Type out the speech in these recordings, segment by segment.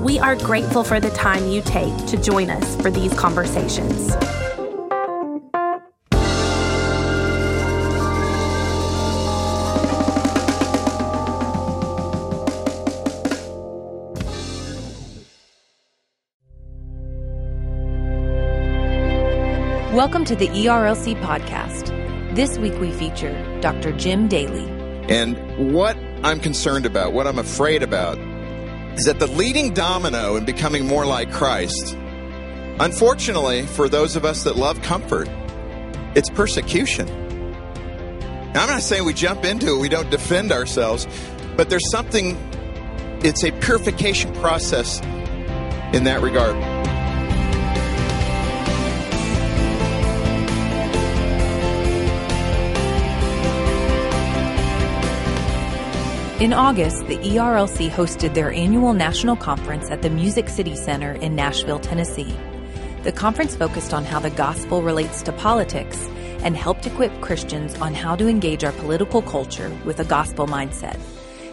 We are grateful for the time you take to join us for these conversations. Welcome to the ERLC podcast. This week we feature Dr. Jim Daly. And what I'm concerned about, what I'm afraid about, is that the leading domino in becoming more like Christ, unfortunately, for those of us that love comfort, it's persecution. Now, I'm not saying we jump into it, we don't defend ourselves, but there's something, it's a purification process in that regard. In August, the ERLC hosted their annual national conference at the Music City Center in Nashville, Tennessee. The conference focused on how the gospel relates to politics and helped equip Christians on how to engage our political culture with a gospel mindset.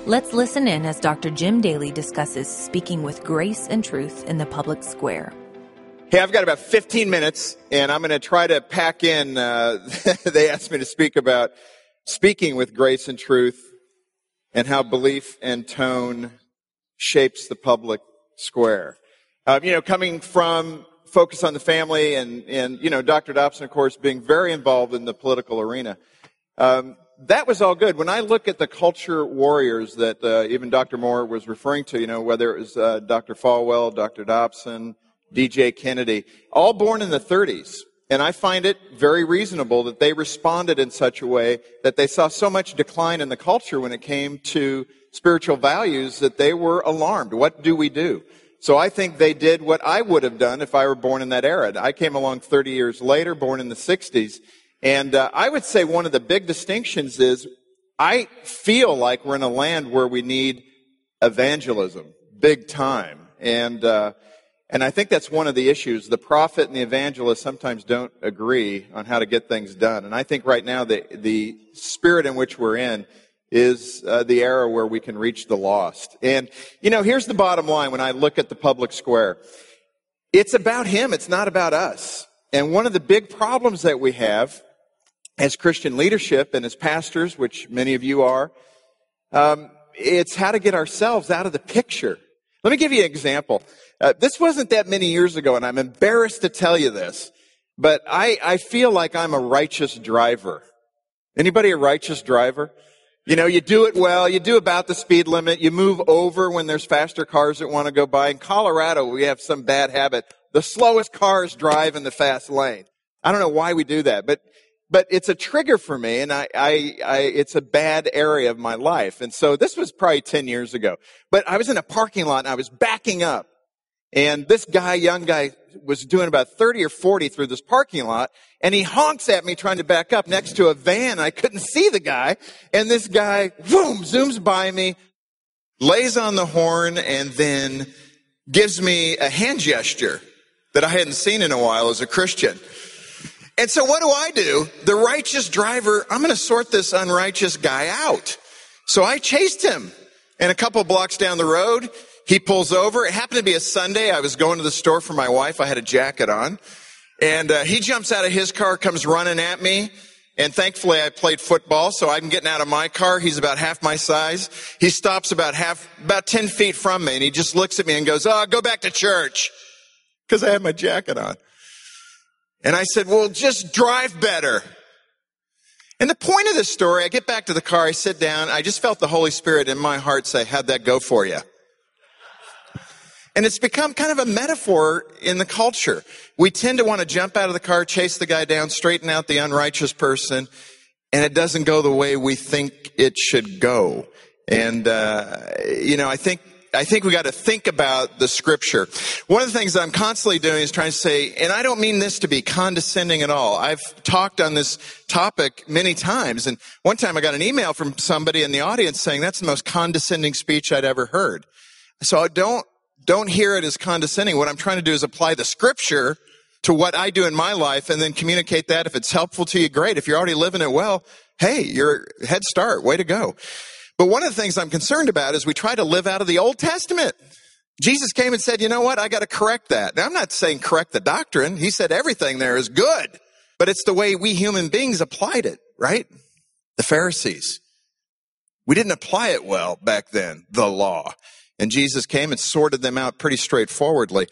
Let's listen in as Dr. Jim Daly discusses speaking with grace and truth in the public square. Hey, I've got about 15 minutes, and I'm going to try to pack in. Uh, they asked me to speak about speaking with grace and truth and how belief and tone shapes the public square. Uh, you know, coming from focus on the family and, and, you know, Dr. Dobson, of course, being very involved in the political arena. Um, that was all good. When I look at the culture warriors that uh, even Dr. Moore was referring to, you know, whether it was uh, Dr. Falwell, Dr. Dobson, DJ Kennedy, all born in the 30s. And I find it very reasonable that they responded in such a way that they saw so much decline in the culture when it came to spiritual values that they were alarmed. What do we do? So I think they did what I would have done if I were born in that era. I came along 30 years later, born in the 60s. And uh, I would say one of the big distinctions is I feel like we're in a land where we need evangelism, big time. And, uh, and I think that's one of the issues. The prophet and the evangelist sometimes don't agree on how to get things done. And I think right now the, the spirit in which we're in is uh, the era where we can reach the lost. And, you know, here's the bottom line when I look at the public square. It's about him. It's not about us. And one of the big problems that we have as Christian leadership and as pastors, which many of you are, um, it's how to get ourselves out of the picture. Let me give you an example. Uh, this wasn't that many years ago, and I'm embarrassed to tell you this, but I, I feel like I'm a righteous driver. Anybody a righteous driver? You know, you do it well, you do about the speed limit, you move over when there's faster cars that want to go by. In Colorado, we have some bad habit. The slowest cars drive in the fast lane. I don't know why we do that, but but it's a trigger for me and I, I, I, it's a bad area of my life. And so this was probably 10 years ago, but I was in a parking lot and I was backing up and this guy, young guy, was doing about 30 or 40 through this parking lot, and he honks at me trying to back up next to a van. I couldn't see the guy, and this guy, boom, zooms by me, lays on the horn, and then gives me a hand gesture that I hadn't seen in a while as a Christian. And so what do I do? The righteous driver, I'm going to sort this unrighteous guy out. So I chased him. And a couple blocks down the road, he pulls over. It happened to be a Sunday. I was going to the store for my wife. I had a jacket on. And uh, he jumps out of his car, comes running at me. And thankfully I played football, so I'm getting out of my car. He's about half my size. He stops about half, about 10 feet from me and he just looks at me and goes, oh, go back to church. Cause I had my jacket on. And I said, well, just drive better. And the point of this story, I get back to the car, I sit down, I just felt the Holy Spirit in my heart say, how'd that go for you? And it's become kind of a metaphor in the culture. We tend to want to jump out of the car, chase the guy down, straighten out the unrighteous person, and it doesn't go the way we think it should go. And, uh, you know, I think I think we got to think about the scripture. One of the things that I'm constantly doing is trying to say, and I don't mean this to be condescending at all. I've talked on this topic many times, and one time I got an email from somebody in the audience saying that's the most condescending speech I'd ever heard. So I don't, don't hear it as condescending. What I'm trying to do is apply the scripture to what I do in my life and then communicate that. If it's helpful to you, great. If you're already living it well, hey, you're head start. Way to go. But one of the things I'm concerned about is we try to live out of the Old Testament. Jesus came and said, you know what? I got to correct that. Now, I'm not saying correct the doctrine. He said everything there is good, but it's the way we human beings applied it, right? The Pharisees. We didn't apply it well back then, the law. And Jesus came and sorted them out pretty straightforwardly.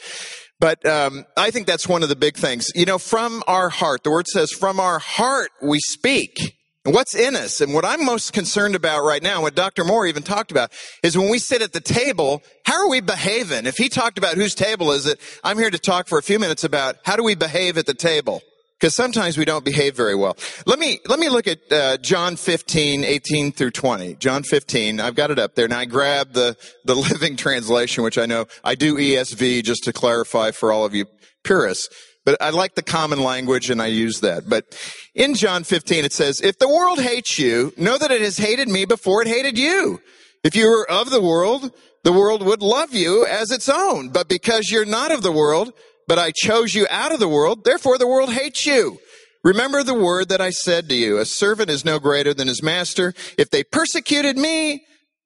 But um, I think that's one of the big things. You know, from our heart, the word says, from our heart we speak. And what's in us? And what I'm most concerned about right now, what Dr. Moore even talked about, is when we sit at the table, how are we behaving? If he talked about whose table is it, I'm here to talk for a few minutes about how do we behave at the table? Because sometimes we don't behave very well. Let me, let me look at uh, John 15, 18 through 20. John 15, I've got it up there. Now I grabbed the, the Living Translation, which I know I do ESV just to clarify for all of you purists. But I like the common language and I use that. But in John 15, it says, if the world hates you, know that it has hated me before it hated you. If you were of the world, the world would love you as its own. But because you're not of the world, but I chose you out of the world, therefore the world hates you. Remember the word that I said to you, a servant is no greater than his master. If they persecuted me,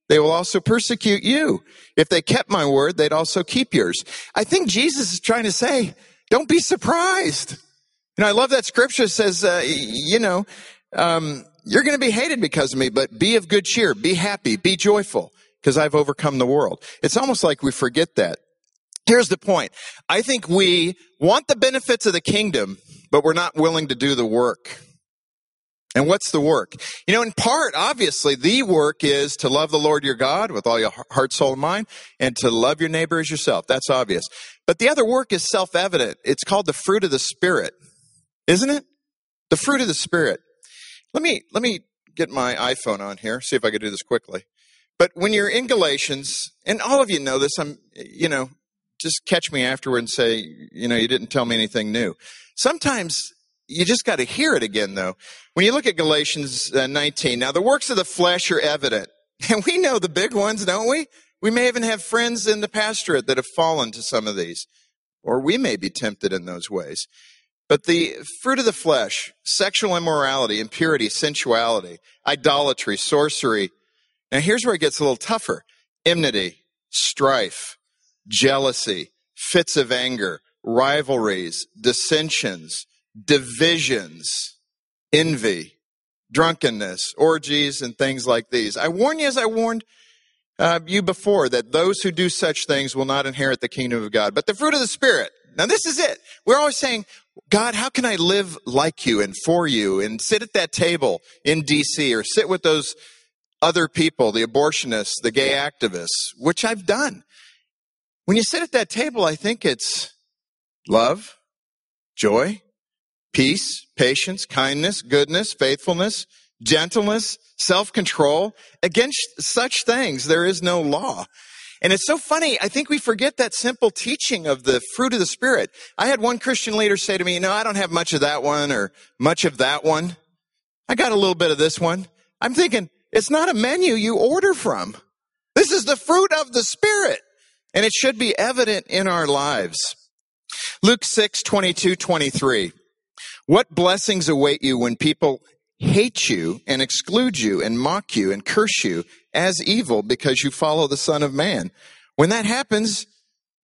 they will also persecute you. If they kept my word, they'd also keep yours. I think Jesus is trying to say, don't be surprised. You know, I love that scripture says, uh, you know, um, you're going to be hated because of me, but be of good cheer, be happy, be joyful, because I've overcome the world. It's almost like we forget that. Here's the point. I think we want the benefits of the kingdom, but we're not willing to do the work. And what's the work? You know, in part, obviously, the work is to love the Lord your God with all your heart, soul, and mind, and to love your neighbor as yourself. That's obvious. But the other work is self evident. It's called the fruit of the Spirit, isn't it? The fruit of the Spirit. Let me, let me get my iPhone on here, see if I can do this quickly. But when you're in Galatians, and all of you know this, I'm, you know, just catch me afterward and say, you know, you didn't tell me anything new. Sometimes you just got to hear it again, though. When you look at Galatians uh, 19, now the works of the flesh are evident. And we know the big ones, don't we? We may even have friends in the pastorate that have fallen to some of these, or we may be tempted in those ways. But the fruit of the flesh, sexual immorality, impurity, sensuality, idolatry, sorcery. Now here's where it gets a little tougher. Enmity, strife, jealousy, fits of anger, rivalries, dissensions, divisions, envy, drunkenness, orgies, and things like these. I warn you, as I warned uh, you before, that those who do such things will not inherit the kingdom of God. But the fruit of the Spirit, now this is it. We're always saying, God, how can I live like you and for you and sit at that table in DC or sit with those other people, the abortionists, the gay activists, which I've done. When you sit at that table, I think it's love, joy, peace, patience, kindness, goodness, faithfulness, gentleness, self-control. Against such things, there is no law. And it's so funny. I think we forget that simple teaching of the fruit of the Spirit. I had one Christian leader say to me, no, I don't have much of that one or much of that one. I got a little bit of this one. I'm thinking, it's not a menu you order from. This is the fruit of the Spirit. And it should be evident in our lives. Luke 6, 22, 23. What blessings await you when people hate you and exclude you and mock you and curse you as evil because you follow the Son of Man? When that happens,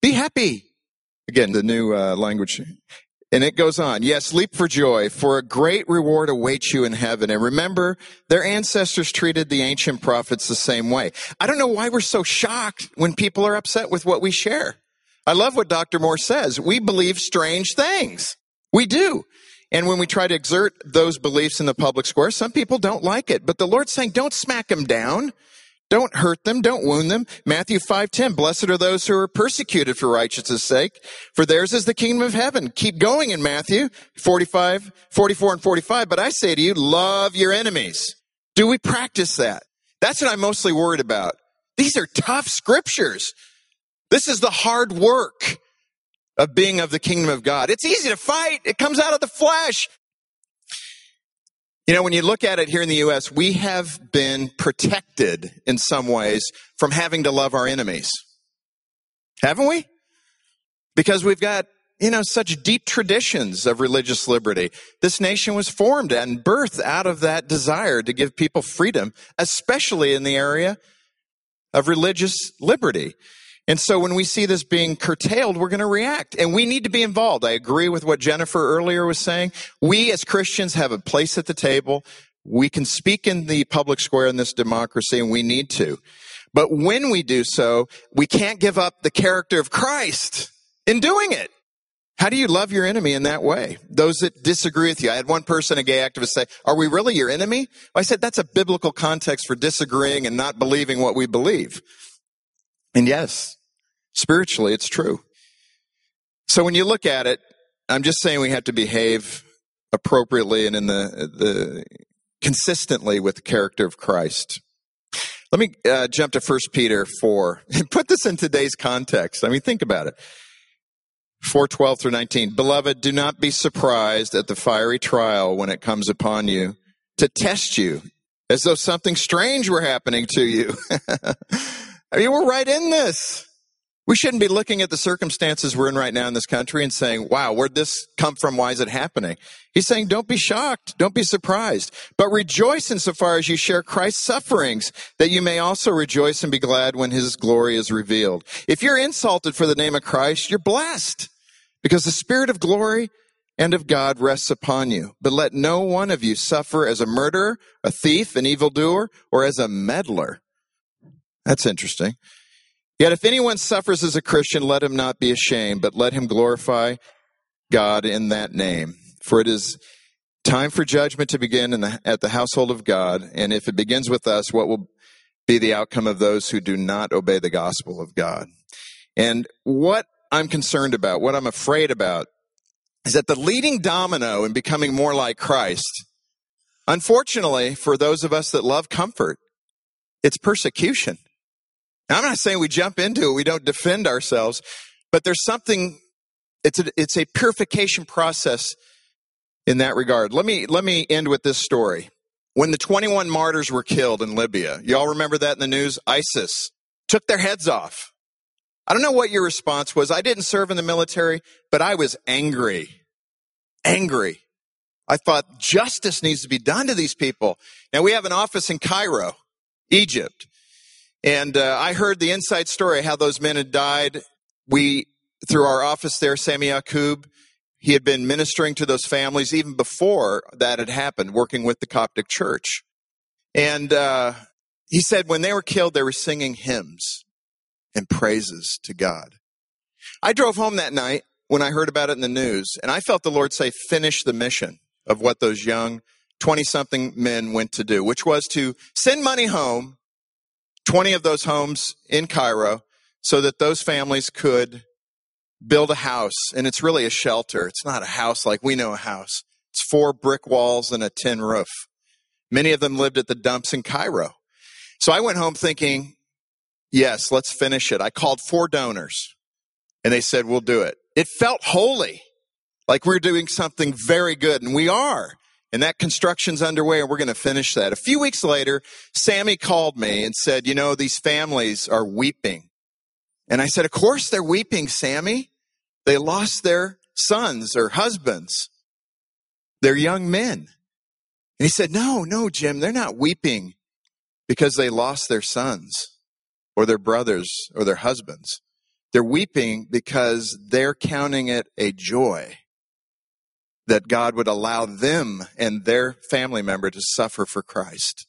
be happy. Again, the new uh, language. And it goes on. Yes, leap for joy, for a great reward awaits you in heaven. And remember, their ancestors treated the ancient prophets the same way. I don't know why we're so shocked when people are upset with what we share. I love what Dr. Moore says. We believe strange things. We do. And when we try to exert those beliefs in the public square, some people don't like it. But the Lord's saying, don't smack them down. Don't hurt them. Don't wound them. Matthew 5:10. Blessed are those who are persecuted for righteousness' sake, for theirs is the kingdom of heaven. Keep going in Matthew 45, 44 and 45. But I say to you, love your enemies. Do we practice that? That's what I'm mostly worried about. These are tough scriptures. This is the hard work of being of the kingdom of God. It's easy to fight. It comes out of the flesh. You know, when you look at it here in the U.S., we have been protected in some ways from having to love our enemies. Haven't we? Because we've got, you know, such deep traditions of religious liberty. This nation was formed and birthed out of that desire to give people freedom, especially in the area of religious liberty. And so when we see this being curtailed, we're going to react and we need to be involved. I agree with what Jennifer earlier was saying. We as Christians have a place at the table. We can speak in the public square in this democracy and we need to. But when we do so, we can't give up the character of Christ in doing it. How do you love your enemy in that way? Those that disagree with you. I had one person, a gay activist, say, Are we really your enemy? I said, That's a biblical context for disagreeing and not believing what we believe. And yes, spiritually, it's true. So when you look at it, I'm just saying we have to behave appropriately and in the, the consistently with the character of Christ. Let me uh, jump to 1 Peter 4 and put this in today's context. I mean, think about it. 412 through 19. Beloved, do not be surprised at the fiery trial when it comes upon you to test you as though something strange were happening to you. I mean, we're right in this. We shouldn't be looking at the circumstances we're in right now in this country and saying, wow, where'd this come from? Why is it happening? He's saying, don't be shocked. Don't be surprised, but rejoice insofar as you share Christ's sufferings, that you may also rejoice and be glad when his glory is revealed. If you're insulted for the name of Christ, you're blessed because the spirit of glory and of God rests upon you. But let no one of you suffer as a murderer, a thief, an evildoer, or as a meddler. That's interesting. Yet if anyone suffers as a Christian, let him not be ashamed, but let him glorify God in that name. For it is time for judgment to begin the, at the household of God. And if it begins with us, what will be the outcome of those who do not obey the gospel of God? And what I'm concerned about, what I'm afraid about, is that the leading domino in becoming more like Christ, unfortunately, for those of us that love comfort, it's persecution. Now, I'm not saying we jump into it, we don't defend ourselves, but there's something, it's a, it's a purification process in that regard. Let me, let me end with this story. When the 21 martyrs were killed in Libya, y'all remember that in the news? ISIS took their heads off. I don't know what your response was. I didn't serve in the military, but I was angry. Angry. I thought justice needs to be done to these people. Now we have an office in Cairo, Egypt. And uh, I heard the inside story how those men had died. We, through our office there, Sami Yaqub, he had been ministering to those families even before that had happened, working with the Coptic church. And uh, he said when they were killed, they were singing hymns and praises to God. I drove home that night when I heard about it in the news, and I felt the Lord say, finish the mission of what those young 20 something men went to do, which was to send money home 20 of those homes in Cairo so that those families could build a house. And it's really a shelter. It's not a house like we know a house. It's four brick walls and a tin roof. Many of them lived at the dumps in Cairo. So I went home thinking, yes, let's finish it. I called four donors and they said, we'll do it. It felt holy, like we're doing something very good, and we are. And that construction's underway and we're going to finish that. A few weeks later, Sammy called me and said, you know, these families are weeping. And I said, of course they're weeping, Sammy. They lost their sons or husbands. They're young men. And he said, no, no, Jim, they're not weeping because they lost their sons or their brothers or their husbands. They're weeping because they're counting it a joy that God would allow them and their family member to suffer for Christ.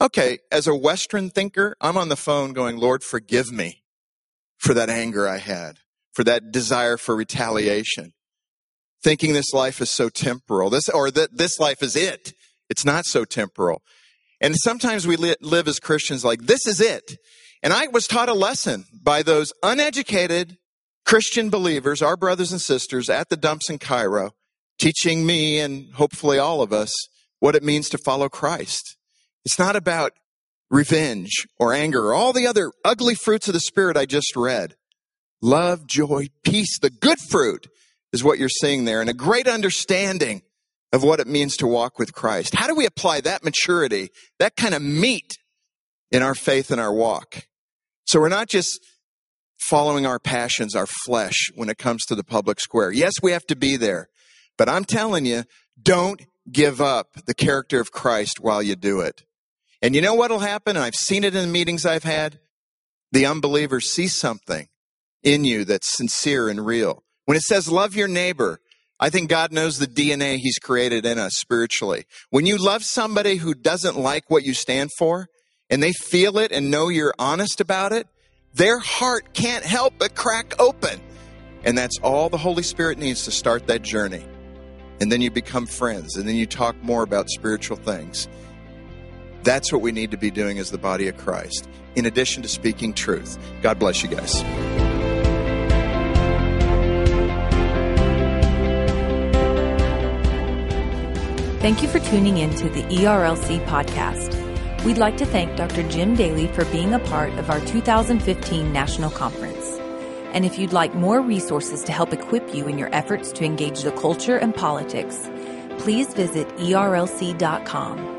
Okay, as a Western thinker, I'm on the phone going, Lord, forgive me for that anger I had, for that desire for retaliation, thinking this life is so temporal, this, or that this life is it. It's not so temporal. And sometimes we li- live as Christians like, this is it. And I was taught a lesson by those uneducated, Christian believers, our brothers and sisters at the dumps in Cairo, teaching me and hopefully all of us what it means to follow Christ. It's not about revenge or anger or all the other ugly fruits of the Spirit I just read. Love, joy, peace, the good fruit is what you're seeing there, and a great understanding of what it means to walk with Christ. How do we apply that maturity, that kind of meat in our faith and our walk? So we're not just following our passions, our flesh, when it comes to the public square. Yes, we have to be there, but I'm telling you, don't give up the character of Christ while you do it. And you know what'll happen? I've seen it in the meetings I've had. The unbelievers see something in you that's sincere and real. When it says love your neighbor, I think God knows the DNA He's created in us spiritually. When you love somebody who doesn't like what you stand for, and they feel it and know you're honest about it, their heart can't help but crack open. And that's all the Holy Spirit needs to start that journey. And then you become friends, and then you talk more about spiritual things. That's what we need to be doing as the body of Christ, in addition to speaking truth. God bless you guys. Thank you for tuning in to the ERLC podcast. We'd like to thank Dr. Jim Daly for being a part of our 2015 National Conference. And if you'd like more resources to help equip you in your efforts to engage the culture and politics, please visit erlc.com